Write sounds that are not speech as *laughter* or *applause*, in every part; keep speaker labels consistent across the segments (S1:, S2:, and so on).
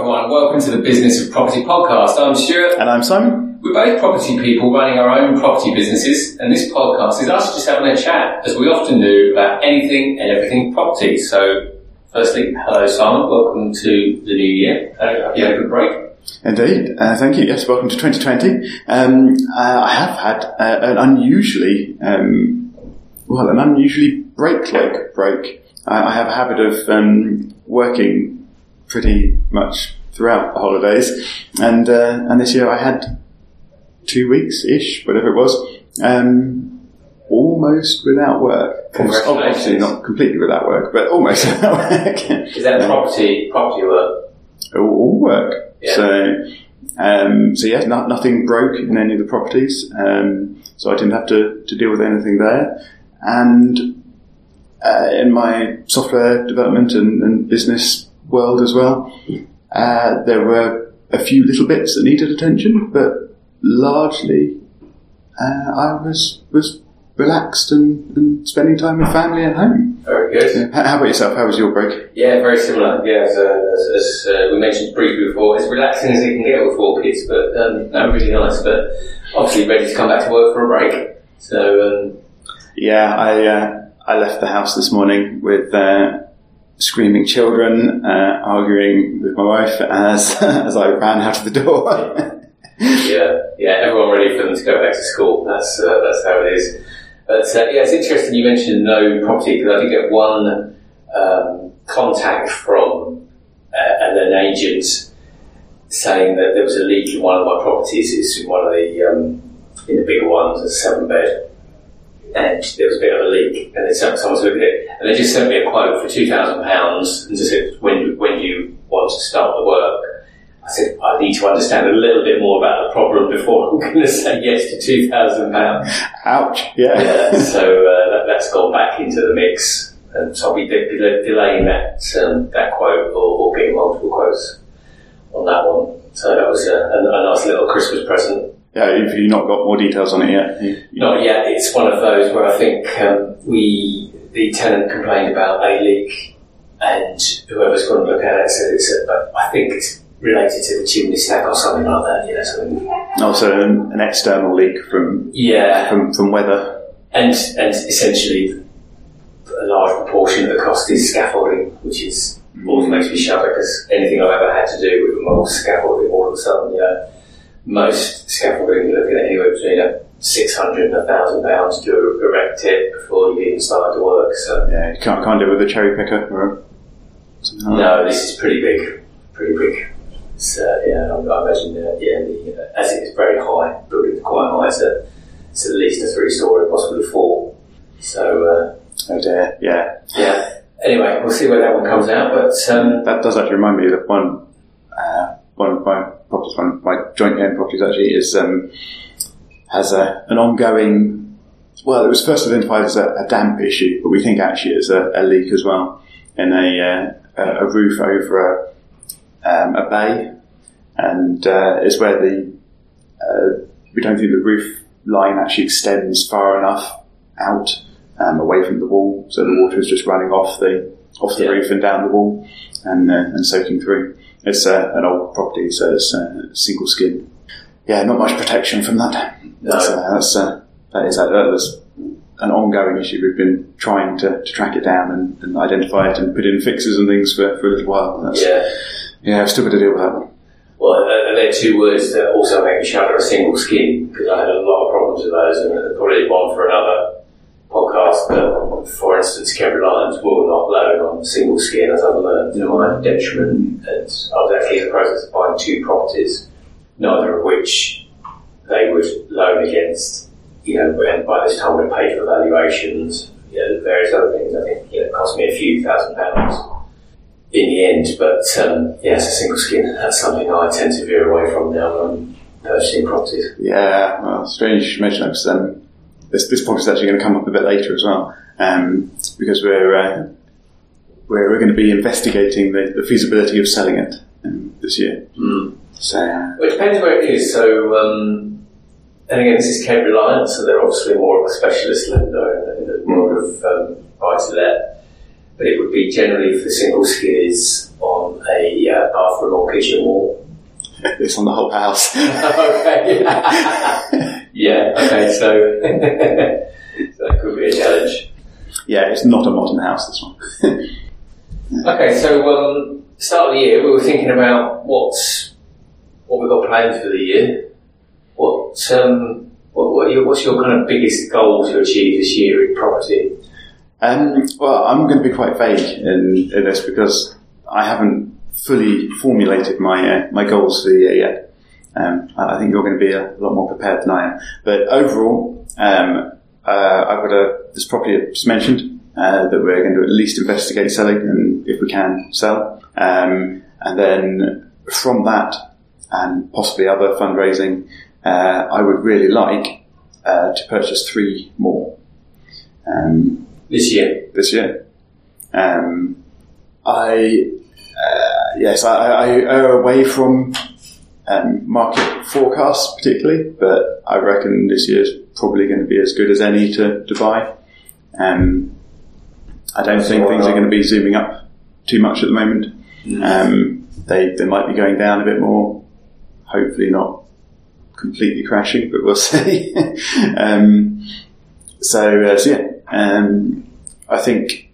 S1: everyone. Welcome to the Business of Property podcast. I'm Stuart.
S2: And I'm Simon.
S1: We're both property people running our own property businesses, and this podcast is us just having a chat, as we often do, about anything and everything property. So, firstly, hello Simon. Welcome to the new year. Uh, have you had a good break?
S2: Indeed. Uh, thank you. Yes, welcome to 2020. Um, uh, I have had uh, an unusually, um, well, an unusually break-like break. I, I have a habit of um, working pretty much throughout the holidays, and uh, and this year I had two weeks ish, whatever it was, um, almost without work. Obviously not completely without work, but almost *laughs* without work.
S1: Is that property property work?
S2: all, all work.
S1: Yeah.
S2: So, um, so yeah, no, nothing broke in any of the properties. Um, so I didn't have to, to deal with anything there. And uh, in my software development and, and business world as well, uh, there were a few little bits that needed attention, but largely uh, I was was relaxed and, and spending time with family at home.
S1: Very good.
S2: Yeah. How how about yourself? How was your break?
S1: Yeah, very similar. Yeah, as, uh, as, as uh, we mentioned briefly before, as relaxing as it can get with four kids, but um, no, really nice. But obviously ready to come back to work for a break. So um,
S2: Yeah, I uh, I left the house this morning with uh, screaming children, uh, arguing with my wife as *laughs* as I ran out of the door.
S1: Yeah, yeah, everyone ready for them to go back to school. That's uh, that's how it is. But uh, yeah, it's interesting you mentioned no property because I did get one um, contact from uh, an agent saying that there was a leak in one of my properties. It's in one of the um, in the bigger ones, a seven bed, and there was a bit of a leak. And they sent someone to look at it, and they just sent me a quote for two thousand pounds and just said when when you want to start the work. I said, I need to understand a little bit more about the problem before I'm *laughs* going to say yes to two thousand pounds.
S2: Ouch! Yeah.
S1: Yeah, so uh, that, that's gone back into the mix, and so I'll be de- de- delaying that um, that quote or, or getting multiple quotes on that one. So that was a, a, a nice little Christmas present.
S2: Yeah, If you've not got more details on it yet, you, you-
S1: Not yet. It's one of those where I think um, we the tenant complained about a leak, and whoever's going to look at it said it's a, I think it's related to the chimney stack or something like that. You know, something.
S2: also an, an external leak from
S1: Yeah,
S2: from from weather.
S1: and and essentially a large proportion of the cost is scaffolding, which is always makes me shudder because anything I've ever had to do with more scaffolding, all of a sudden, you know, most scaffolding you're looking at anywhere between a six hundred and a thousand pounds to erect it before you even start to work. So
S2: Yeah, you can't can't do it with a cherry picker or something like
S1: no, this is pretty big, pretty big. So yeah, I, imagine that yeah, the, uh, as it is very high, building's quite high, a, it's at least a three story, possibly four. So. Uh,
S2: Oh dear. Yeah.
S1: Yeah. Anyway, we'll see where that one comes out. But um,
S2: That does actually remind me that one, uh, one of my properties, one of my joint owned properties actually is, um, has a, an ongoing, well, it was first identified as a, a damp issue, but we think actually it's a, a leak as well in a, uh, a a roof over a, um, a bay. And, uh, it's where the, uh, we don't think the roof line actually extends far enough out, um, away from the wall, so the water is just running off the, off the
S1: Yeah.
S2: roof and down the wall and, uh, and soaking through. It's uh, an old property, so it's uh, single skin. Yeah, not much protection from that.
S1: No.
S2: That's, uh, that's uh, that is uh, that was an ongoing issue. We've been trying to, to track it down and, and identify it and put in fixes and things for, for a little while. That's,
S1: yeah,
S2: yeah, I've still got to deal with that one.
S1: well, uh, they're two words that also make me shudder: a single skin, because I had a lot of problems with those, and probably one for another for instance, Kent Reliance will not loan on single skin, as I've learned to my detriment. And I was actually in the process of buying two properties, neither of which they would loan against. You know, and by this time we'd paid for valuations, you know, various other things. I think you know, it cost me a few thousand pounds in the end. But um, yeah, it's a single skin. That's something I tend to veer away from now when I'm purchasing properties.
S2: Yeah, well, strange mention because um, this, this point is actually going to come up a bit later as well um, because we're, uh, we're we're going to be investigating the, the feasibility of selling it um, this year. So uh,
S1: Well, it depends where it is. So, um, and again, this is Kent Reliance, so they're obviously more of a specialist lender in the, the world of um, buy to let. But it would be generally for single skins on a uh, bathroom or kitchen *laughs* wall.
S2: It's on the whole house. *laughs*
S1: okay. *laughs* yeah. Okay. So, *laughs* so that could be a challenge.
S2: yeah, it's not a modern house. This one. *laughs*
S1: Okay. So, um, start of the year, we were thinking about what's what we've got planned for the year. What um, what, what your, what's your kind of biggest goal to achieve this year in property?
S2: Um, well, I'm going to be quite vague in, in this because I haven't fully formulated my uh, my goals for the year yet. Um, I I think you're going to be a lot more prepared than I am. But overall, um, uh, I've got a this property I just mentioned uh, that we're going to at least investigate selling, and if we can sell, um, and then from that and possibly other fundraising, uh, I would really like uh, to purchase three more. Um,
S1: This year,
S2: this year. Um, I uh, yes, I, I err away from um, market forecasts particularly, but I reckon this year's probably going to be as good as any to, to buy. Um, I don't think things are going to be zooming up too much at the moment. Um, they they might be going down a bit more. Hopefully not completely crashing, but we'll *laughs* see. um, so, uh, so yeah, um, I think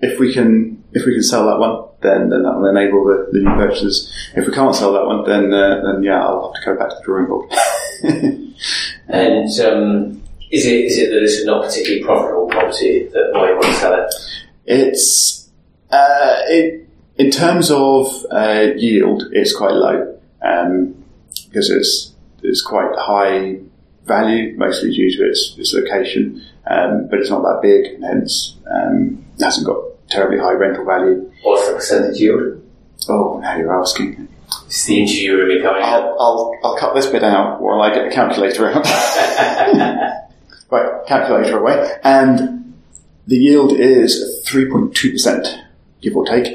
S2: if we can if we can sell that one, then then that will enable the, the new purchases. If we can't sell that one, then uh, then yeah, I'll have to go back to the drawing board. *laughs*
S1: and um, is it is it that it's not particularly profitable property that why you want to sell it?
S2: It's uh, it, in terms of uh, yield, it's quite low um, because it's it's quite high value, mostly due to its its location, um, but it's not that big, and hence um, hasn't got terribly high rental value.
S1: What's the percentage yield?
S2: Oh, now you're asking.
S1: It's the interview room coming up.
S2: I'll, I'll I'll cut this bit out while I get the calculator out. *laughs* *laughs* right, calculator away, and the yield is three point two percent, give or take.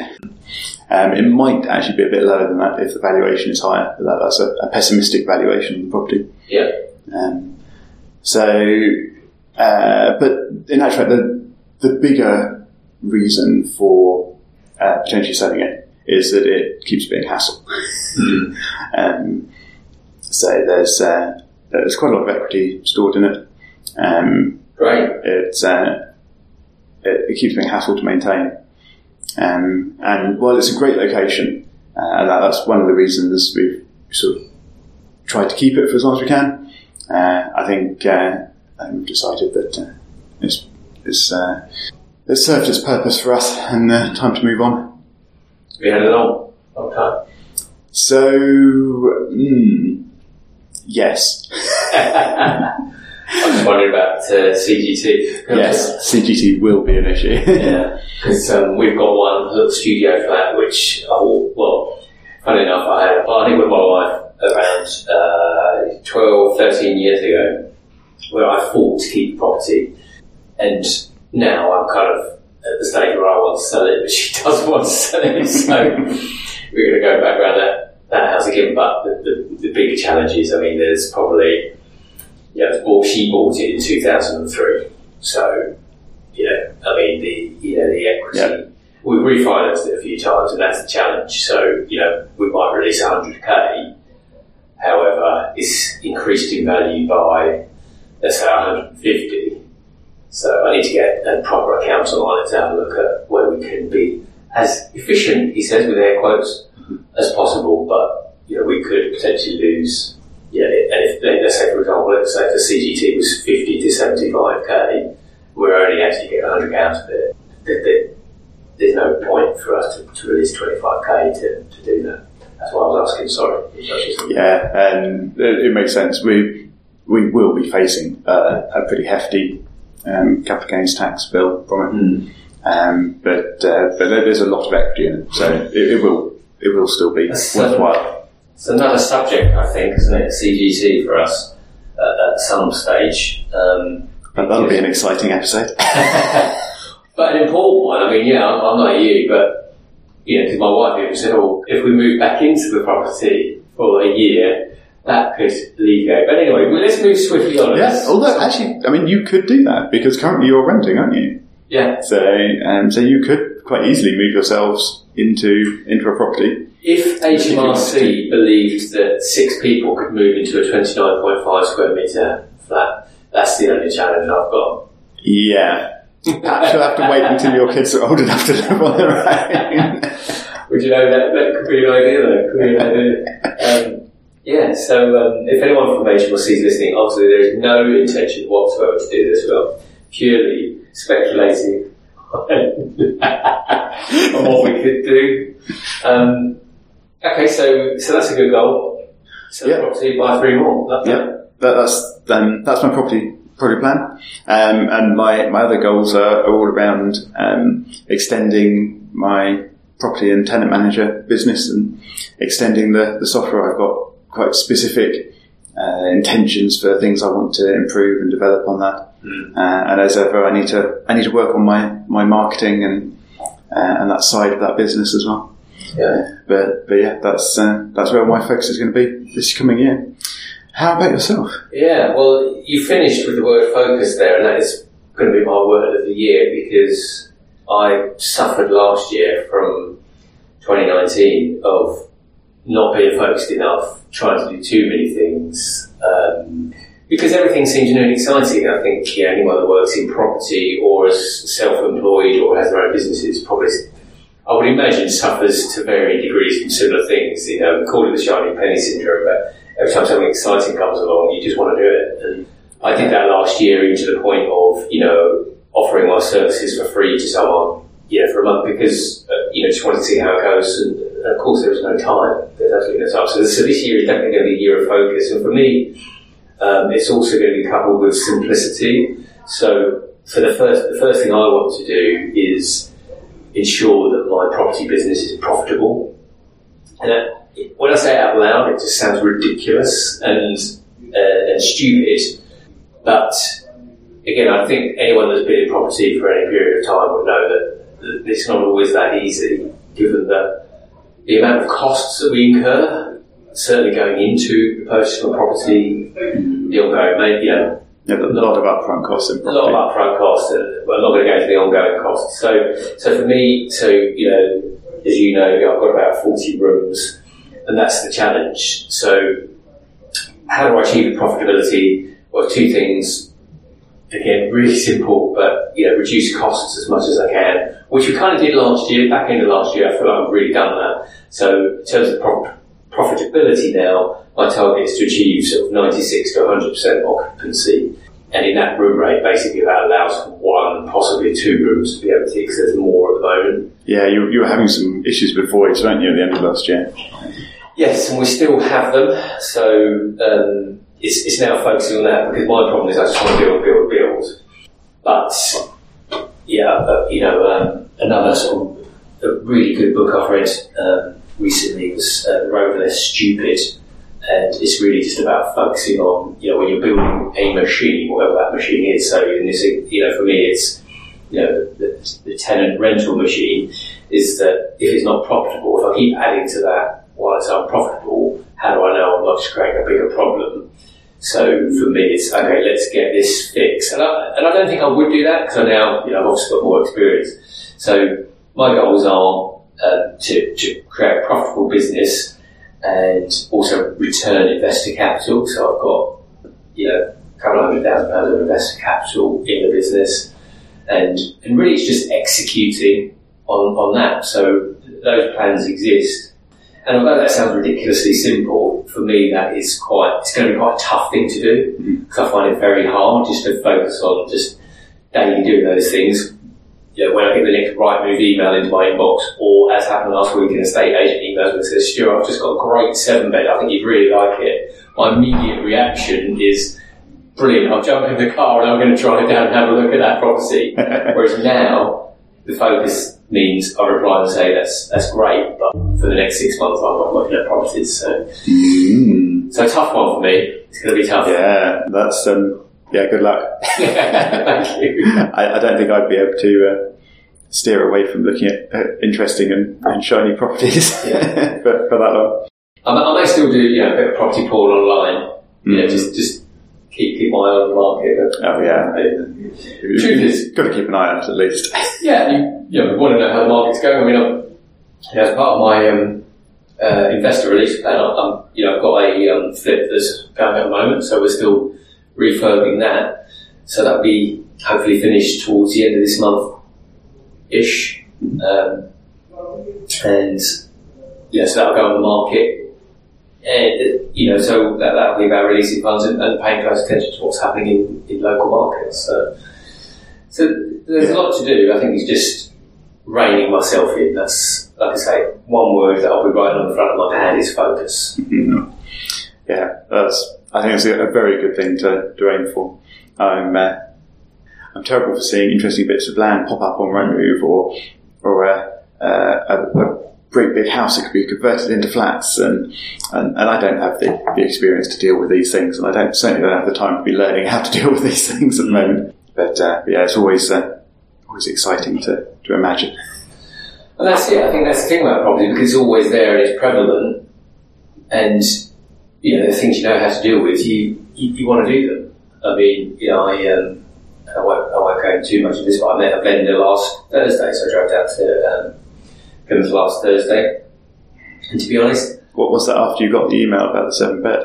S2: Um, it might actually be a bit lower than that if the valuation is higher. But that, that's a, a pessimistic valuation of the property.
S1: Yeah.
S2: Um, so, uh, but in actual fact, the, the bigger reason for uh, potentially selling it is that it keeps being hassle. *laughs* um, so there's uh, there's quite a lot of equity stored in it. Um,
S1: Great.
S2: it's uh, it, it keeps being hassle to maintain. Um, and while it's a great location, uh, that, that's one of the reasons we've sort of tried to keep it for as long as we can. Uh, I think uh, we've decided that uh, it's it's, it's served its purpose for us, and uh, time to move on.
S1: We had a long, long time.
S2: So, mm, yes, *laughs*
S1: I was wondering about uh, CGT.
S2: yes, CGT will be an issue.
S1: Yeah, because um, we've got one little studio flat, which, I will, well, funny enough, I had a party with my wife around uh, 12, 13 years ago, where I fought to keep the property, and now I'm kind of at the stage where I want to sell it, but she *laughs* doesn't want to sell it, so we're going to go back around that, that house again. But the, the, the bigger challenge is, I mean, there's probably, was bought, she bought it in 2003, so you know, I mean, the you know the equity.
S2: Yeah.
S1: We've refinanced it a few times, and that's the challenge. So you know, we might release 100k. However, it's increased in value by let's say 150. So I need to get a proper accountant on it to have a look at where we can be as efficient, he says with air quotes, as possible. But you know, we could potentially lose. Yeah, and if let's say for example, let's say the CGT was 50 to 75k, we're only actually getting 100 out of it. There, there, there's no point for us to, to release 25k to, to do that. That's why I was asking. Sorry.
S2: Yeah, and it, it makes sense. We we will be facing uh, a pretty hefty um, capital gains tax bill from it, um, but uh, but there's a lot of equity in it, so it, it will it will still be
S1: That's,
S2: worthwhile.
S1: It's another subject, I think, isn't it? CGT for us uh, at some stage. Um,
S2: But that'll be an exciting episode. *laughs* *laughs*
S1: but an important one. I mean, yeah, I'm, I'm not you, but you know, because my wife even said, "Oh, if we move back into the property for a year, that could alleviate." But anyway, well, let's move swiftly on.
S2: yes, although actually, I mean, you could do that because currently you're renting, aren't you?
S1: yeah,
S2: So um, so you could quite easily move yourselves into into a property.
S1: If HMRC believed that six people could move into a 29.5 square metre flat, that's the only challenge I've got.
S2: Yeah. Perhaps you'll have to wait until your kids are old enough to live on their own. *laughs*
S1: Would you know that that could be an idea though? Could be an idea. *laughs* Um, yeah, so um, if anyone from HMRC is listening, obviously there is no intention whatsoever to do this. Well, purely speculating *laughs* on what we could do. Um, okay, so so that's a good goal. Sell
S2: Yeah.
S1: property, buy three more. That-
S2: yeah, that, that's um, that's my property property plan, um, and my my other goals are, are all around um, extending my property and tenant manager business and extending the, the software. I've got quite specific uh, intentions for things I want to improve and develop on that. Uh, and as ever, I need to I need to work on my, my marketing and uh, and that side of that business as well.
S1: yeah.
S2: But but yeah, that's uh, that's where my focus is going to be this coming year. How about yourself?
S1: Yeah, well, you finished with the word focus there, and that is going to be my word of the year because I suffered last year from 2019 of not being focused enough, trying to do too many things. Um, because everything seems new and exciting. I think anyone that works in property or is self-employed or has their own businesses probably, I would imagine, suffers to varying degrees from similar things. You know, call it the shiny penny syndrome, but every time something exciting comes along, you just want to do it. And I did that last year, even to the point of you know offering my services for free to someone, you know, for a month because uh, you know just wanted to see how it goes. And, of course, there was no time. There's absolutely no time. So, this- so this year is definitely going to be a year of focus. And for me, um, it's also going to be coupled with simplicity. So, for the first, the first thing I want to do is ensure that my property business is profitable. And that, when I say it out loud, it just sounds ridiculous and uh, and stupid. But again, I think anyone that's been in property for any period of time would know that it's not always that easy, given that the amount of costs that we incur, certainly going into the purchase of a property, the ongoing, ma- you know,
S2: Yeah, a lot of upfront costs in
S1: a lot of upfront costs, uh, and we're not going to go into the ongoing costs. So, so for me, so you know, as you know, I've got about forty rooms, and that's the challenge. So, how do I achieve the profitability? Well, two things. Again, really simple, but you know, reduce costs as much as I can, which we kind of did last year. Back end of last year, I feel like I've really done that. So, in terms of pro- profitability now, my target is to achieve sort of 96 to 100% occupancy. And in that room rate, basically that allows for one, possibly two rooms to be empty because there's more at the moment.
S2: Yeah, you, you were having some issues with voids, weren't you, at the end of last year?
S1: Yes, and we still have them. So um, it's, it's now focusing on that because my problem is I just want to build, build, build. But yeah, uh, you know, um, another sort of a really good book I've read um, recently was uh, The Less Stupid. And it's really just about focusing on, you know, when you're building a machine, whatever that machine is. So in this, you know, for me, it's, you know, the, the tenant rental machine is that if it's not profitable, if I keep adding to that while it's unprofitable, how do I know I'm not just creating a bigger problem? So for me, it's okay. Let's get this fixed, and I, and I don't think I would do that because I now, you know, I've obviously got more experience. So my goals are uh, to to create a profitable business and also return investor capital. So I've got, you know, a couple of hundred thousand pounds of investor capital in the business, and and really it's just executing on on that. So those plans exist. And although that sounds ridiculously simple, for me that is quite, it's going to be quite a tough thing to do because I find it very hard just to focus on just daily doing those things. You know, when I get the next Rightmove email into my inbox, or as happened last week, an estate agent emails me and says, Stuart, I've just got a great seven bed, I think you'd really like it. My immediate reaction is, brilliant, I'll jump in the car and I'm going to drive down and have a look at that property. *laughs* Whereas now, the focus means I reply and say that's that's great, but for the next six months I'm not looking at properties. So,
S2: Mm.
S1: so a tough one for me. It's going to be tough.
S2: Yeah, that's, um, yeah, good luck. *laughs*
S1: Thank you.
S2: I, I don't think I'd be able to uh, steer away from looking at uh, interesting and, and shiny properties *laughs* for, for *laughs* that long.
S1: I, may- I may still do you know a bit of property porn online. You know,
S2: Mm.
S1: just just keep keep my eye on the market.
S2: Oh, yeah.
S1: Truth is-
S2: got to keep an eye on it at least.
S1: yeah, you, you know, want to know how the market's going. I mean, I'm, Yeah, as part of my um, uh, investor release plan, I'm, you know, I've got a um, flip that's going at the moment, so we're still refurbing that. So that'll be hopefully finished towards the end of this month ish. Um, and yeah, so that'll go on the market. And, you know, so that, that'll be about releasing funds and, and paying close attention to what's happening in, in local markets. So, so there's a lot to do. I think it's just reining myself in. That's, like I say, one word that I'll be writing on the front of my hand is focus.
S2: Mhm. *laughs* Yeah, that's. I think it's a, a very good thing to, to aim for. I'm uh, I'm terrible for seeing interesting bits of land pop up on Rightmove or or a, uh, a, a great big house that could be converted into flats, and and, and I don't have the, the experience to deal with these things, and I don't certainly don't have the time to be learning how to deal with these *laughs* things at the moment. But uh, yeah, it's always uh, always exciting to, to imagine.
S1: And that's. I think that's the thing about property because it's always there and it's prevalent, and you know the things you know how to deal with, you you, you want to do them. I mean, you know, I um, I won't I won't go into too much of this, but I met a vendor last Thursday, so I drove down to um, Plymouth last Thursday, and to be honest,
S2: What was that after you got the email about the seven bed?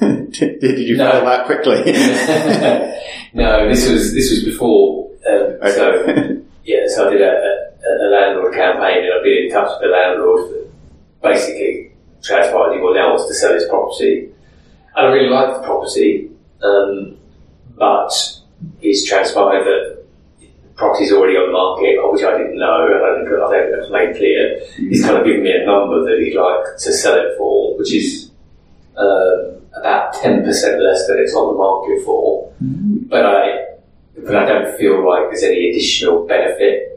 S2: *laughs* did, did you
S1: No.
S2: fail that quickly? *laughs* *laughs*
S1: no, this was this was before. Um, So yeah, so I did a, a, a landlord campaign, and I've been in touch with the landlord. That basically, transpired he well now wants to sell his property, and I really like the property, um, but it's transpired that the property's already on the market, which I didn't know, and I think I think that's made clear. He's kind of given me a number that he'd like to sell it for, which is um, about ten percent less than it's on the market for. But I, but I don't feel like there's any additional benefit.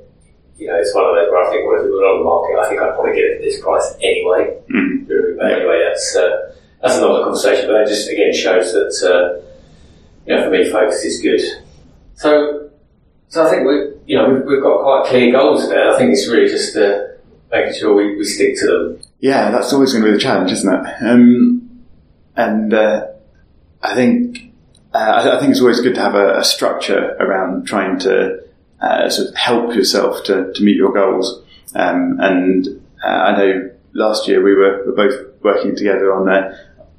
S1: You know, it's one of those where I think, well, if it was on the market, I think I'd probably get it at this price anyway.
S2: Mm.
S1: But anyway, that's uh, that's another conversation. But that just again shows that uh, you know, for me, focus is good. So, so I think we, you know, we've, we've got quite clear goals there. I think it's really just uh, making sure we, we stick to them.
S2: Yeah, that's always going to be the challenge, isn't it? Um, and uh, I think uh, I, I think it's always good to have a, a structure around trying to uh, sort of help yourself to, to meet your goals. Um, and uh, I know last year we were, were both working together on a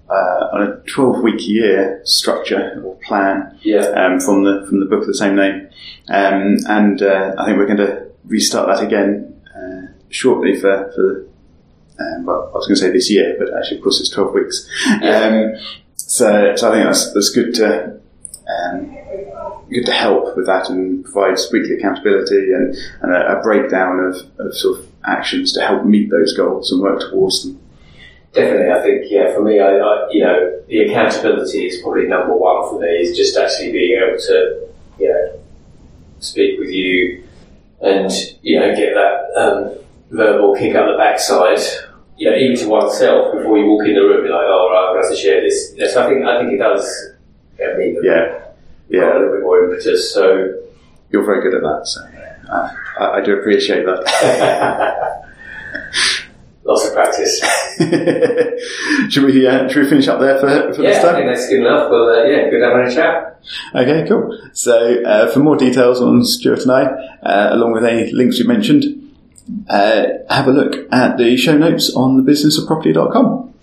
S2: uh, on a twelve week year structure or plan
S1: Yeah.
S2: um, from the from the book of the same name, um, and uh, I think we're going to restart that again uh, shortly for for. Um, well, I was going to say this year, but actually, of course, it's twelve weeks. Um, so, so I think that's that's good to um, good to help with that and provides weekly accountability and, and a, a breakdown of, of sort of actions to help meet those goals and work towards them.
S1: Definitely, I think yeah. For me, I, I you know the accountability is probably number one for me. Is just actually being able to you know speak with you and you know get that um, verbal kick up the backside. You know, even to oneself before you walk in the room, be like, "Oh, right, I'm going to share this." So I think I think it does
S2: Yeah,
S1: a little bit more impetus. So
S2: you're very good at that. So uh, I, I do appreciate that. *laughs*
S1: lots of practice. *laughs*
S2: should we uh, should we finish up there for, for this
S1: yeah, I
S2: time?
S1: think that's good enough. Well, uh, yeah, good having a chat.
S2: Okay, cool. So, uh, for more details on Stuart and I, uh, along with any links we mentioned, uh, have a look at the show notes on thebusinessofproperty.com.